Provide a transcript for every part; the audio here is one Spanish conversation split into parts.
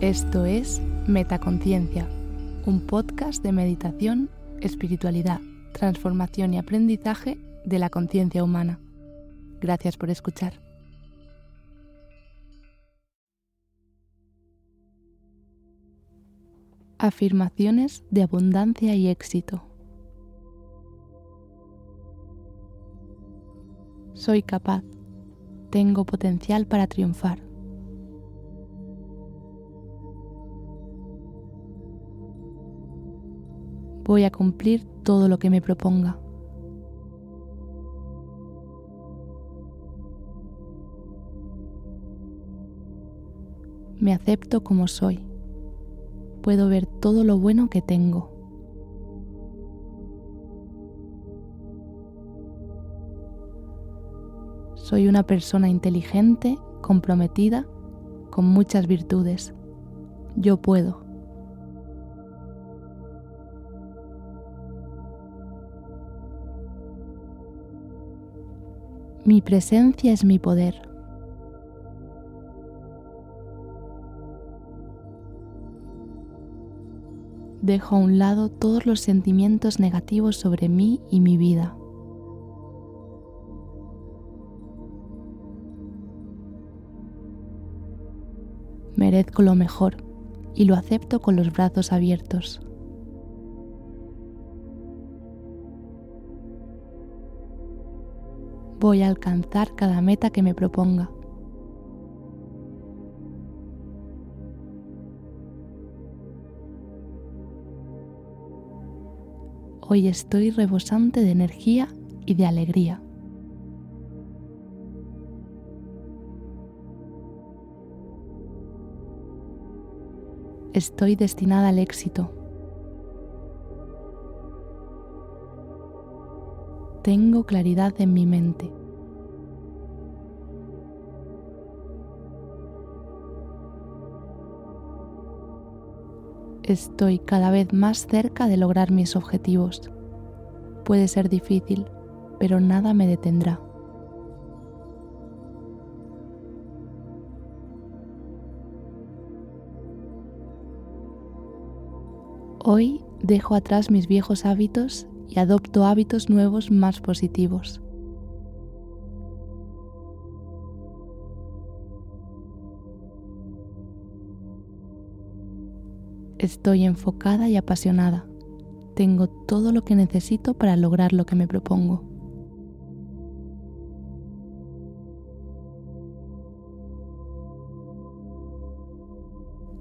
Esto es Metaconciencia, un podcast de meditación, espiritualidad, transformación y aprendizaje de la conciencia humana. Gracias por escuchar. Afirmaciones de abundancia y éxito. Soy capaz, tengo potencial para triunfar. Voy a cumplir todo lo que me proponga. Me acepto como soy. Puedo ver todo lo bueno que tengo. Soy una persona inteligente, comprometida, con muchas virtudes. Yo puedo. Mi presencia es mi poder. Dejo a un lado todos los sentimientos negativos sobre mí y mi vida. Merezco lo mejor y lo acepto con los brazos abiertos. Voy a alcanzar cada meta que me proponga. Hoy estoy rebosante de energía y de alegría. Estoy destinada al éxito. tengo claridad en mi mente. Estoy cada vez más cerca de lograr mis objetivos. Puede ser difícil, pero nada me detendrá. Hoy dejo atrás mis viejos hábitos y adopto hábitos nuevos más positivos. Estoy enfocada y apasionada. Tengo todo lo que necesito para lograr lo que me propongo.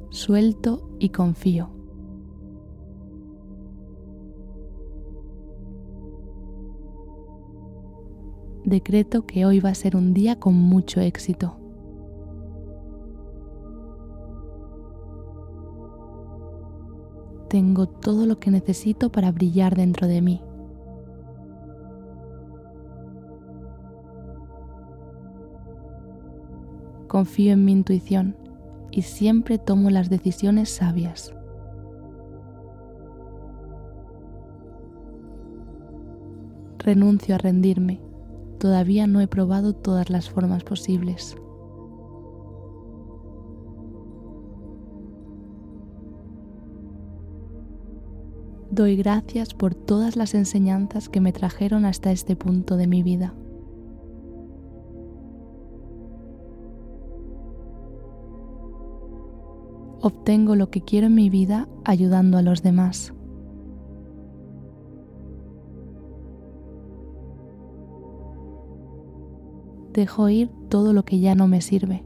Suelto y confío. decreto que hoy va a ser un día con mucho éxito. Tengo todo lo que necesito para brillar dentro de mí. Confío en mi intuición y siempre tomo las decisiones sabias. Renuncio a rendirme todavía no he probado todas las formas posibles. Doy gracias por todas las enseñanzas que me trajeron hasta este punto de mi vida. Obtengo lo que quiero en mi vida ayudando a los demás. dejo ir todo lo que ya no me sirve.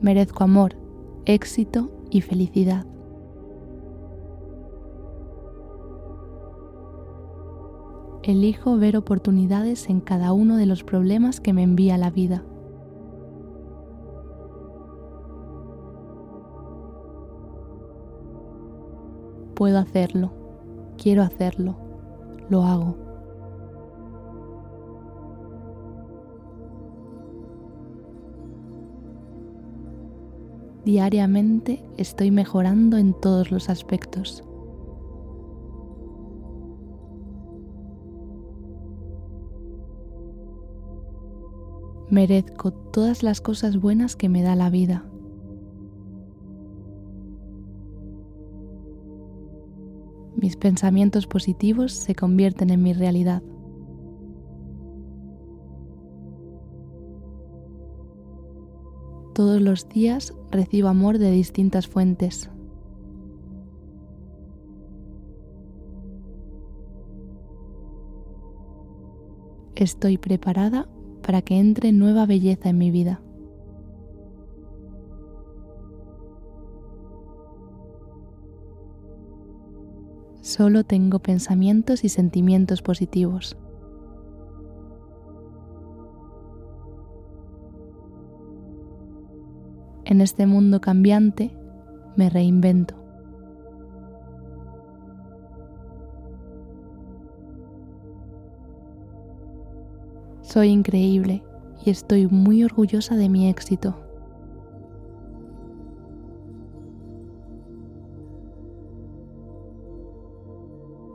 Merezco amor, éxito y felicidad. Elijo ver oportunidades en cada uno de los problemas que me envía la vida. Puedo hacerlo, quiero hacerlo lo hago. Diariamente estoy mejorando en todos los aspectos. Merezco todas las cosas buenas que me da la vida. Mis pensamientos positivos se convierten en mi realidad. Todos los días recibo amor de distintas fuentes. Estoy preparada para que entre nueva belleza en mi vida. Solo tengo pensamientos y sentimientos positivos. En este mundo cambiante me reinvento. Soy increíble y estoy muy orgullosa de mi éxito.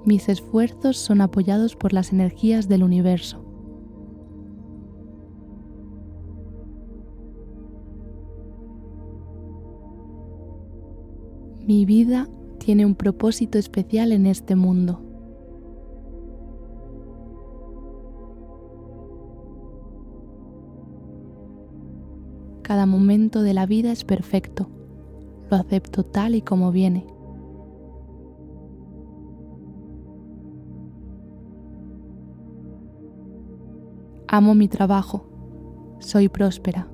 Mis esfuerzos son apoyados por las energías del universo. Mi vida tiene un propósito especial en este mundo. Cada momento de la vida es perfecto. Lo acepto tal y como viene. Amo mi trabajo. Soy próspera.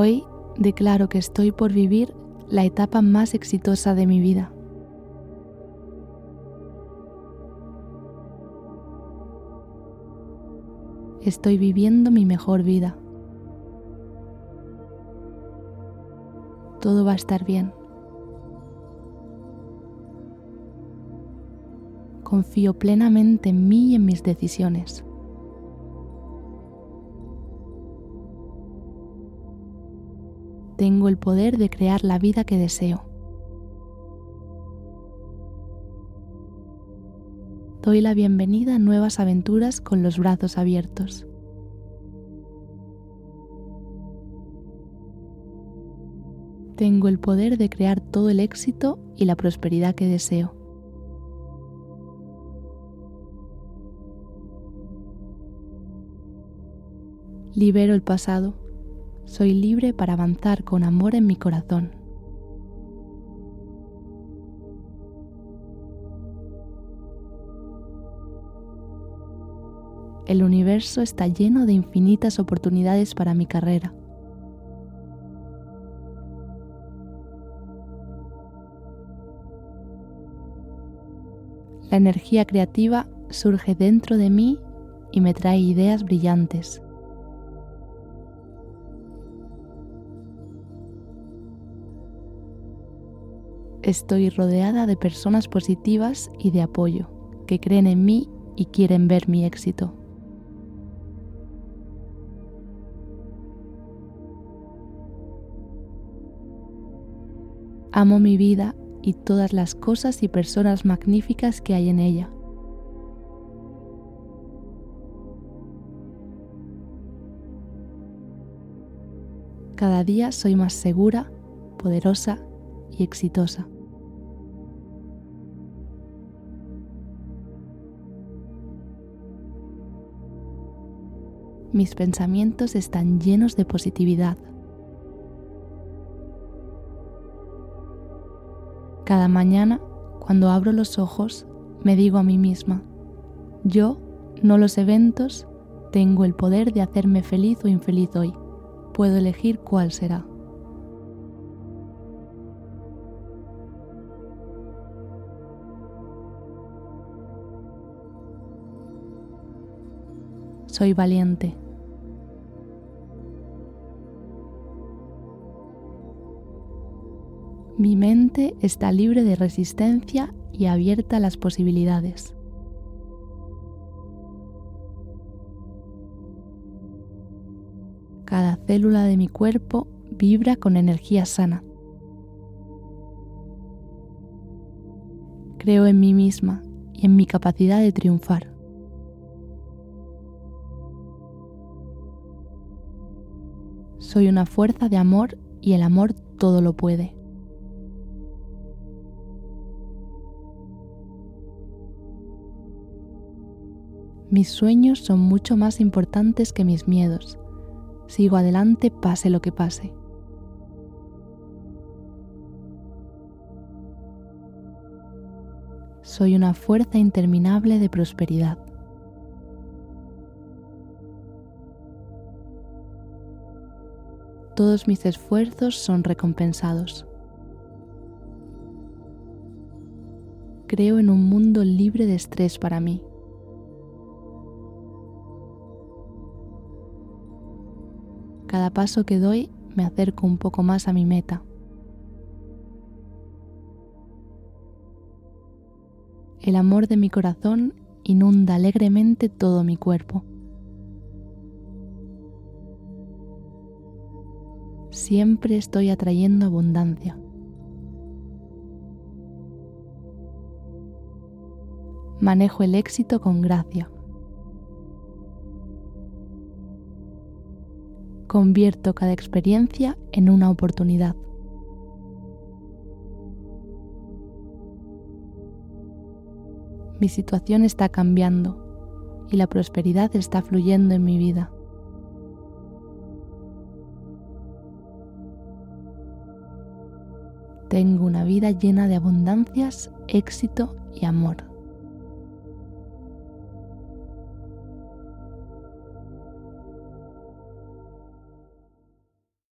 Hoy declaro que estoy por vivir la etapa más exitosa de mi vida. Estoy viviendo mi mejor vida. Todo va a estar bien. Confío plenamente en mí y en mis decisiones. Tengo el poder de crear la vida que deseo. doy la bienvenida a nuevas aventuras con los brazos abiertos. Tengo el poder de crear todo el éxito y la prosperidad que deseo. Libero el pasado. Soy libre para avanzar con amor en mi corazón. el universo está lleno de infinitas oportunidades para mi carrera. La energía creativa surge dentro de mí y me trae ideas brillantes. Estoy rodeada de personas positivas y de apoyo que creen en mí y quieren ver mi éxito. Amo mi vida y todas las cosas y personas magníficas que hay en ella. Cada día soy más segura, poderosa exitosa. Mis pensamientos están llenos de positividad. Cada mañana, cuando abro los ojos, me digo a mí misma, yo, no los eventos, tengo el poder de hacerme feliz o infeliz hoy. Puedo elegir cuál será. Soy valiente. Mi mente está libre de resistencia y abierta a las posibilidades. Cada célula de mi cuerpo vibra con energía sana. Creo en mí misma y en mi capacidad de triunfar. Soy una fuerza de amor y el amor todo lo puede. Mis sueños son mucho más importantes que mis miedos. Sigo adelante pase lo que pase. Soy una fuerza interminable de prosperidad. Todos mis esfuerzos son recompensados. Creo en un mundo libre de estrés para mí. Cada paso que doy me acerco un poco más a mi meta. El amor de mi corazón inunda alegremente todo mi cuerpo. Siempre estoy atrayendo abundancia. Manejo el éxito con gracia. Convierto cada experiencia en una oportunidad. Mi situación está cambiando y la prosperidad está fluyendo en mi vida. Tengo una vida llena de abundancias, éxito y amor.